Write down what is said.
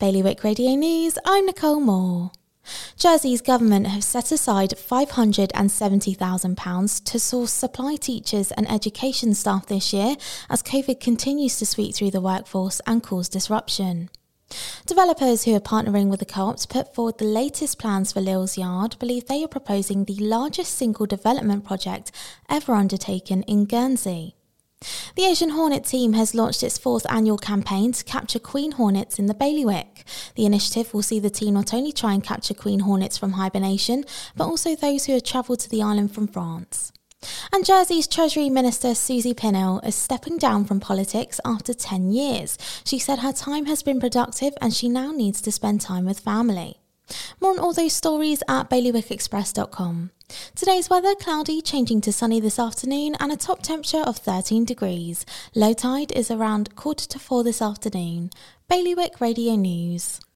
Bailiwick Radio News, I'm Nicole Moore. Jersey's government have set aside £570,000 to source supply teachers and education staff this year as COVID continues to sweep through the workforce and cause disruption. Developers who are partnering with the co-op to put forward the latest plans for Leale's Yard believe they are proposing the largest single development project ever undertaken in Guernsey. The Asian Hornet team has launched its fourth annual campaign to capture queen hornets in the bailiwick. The initiative will see the team not only try and capture queen hornets from hibernation, but also those who have travelled to the island from France. And Jersey's Treasury Minister Susie Pinel is stepping down from politics after 10 years. She said her time has been productive and she now needs to spend time with family. More on all those stories at bailiwickexpress.com. Today's weather cloudy, changing to sunny this afternoon, and a top temperature of 13 degrees. Low tide is around quarter to four this afternoon. Bailiwick Radio News.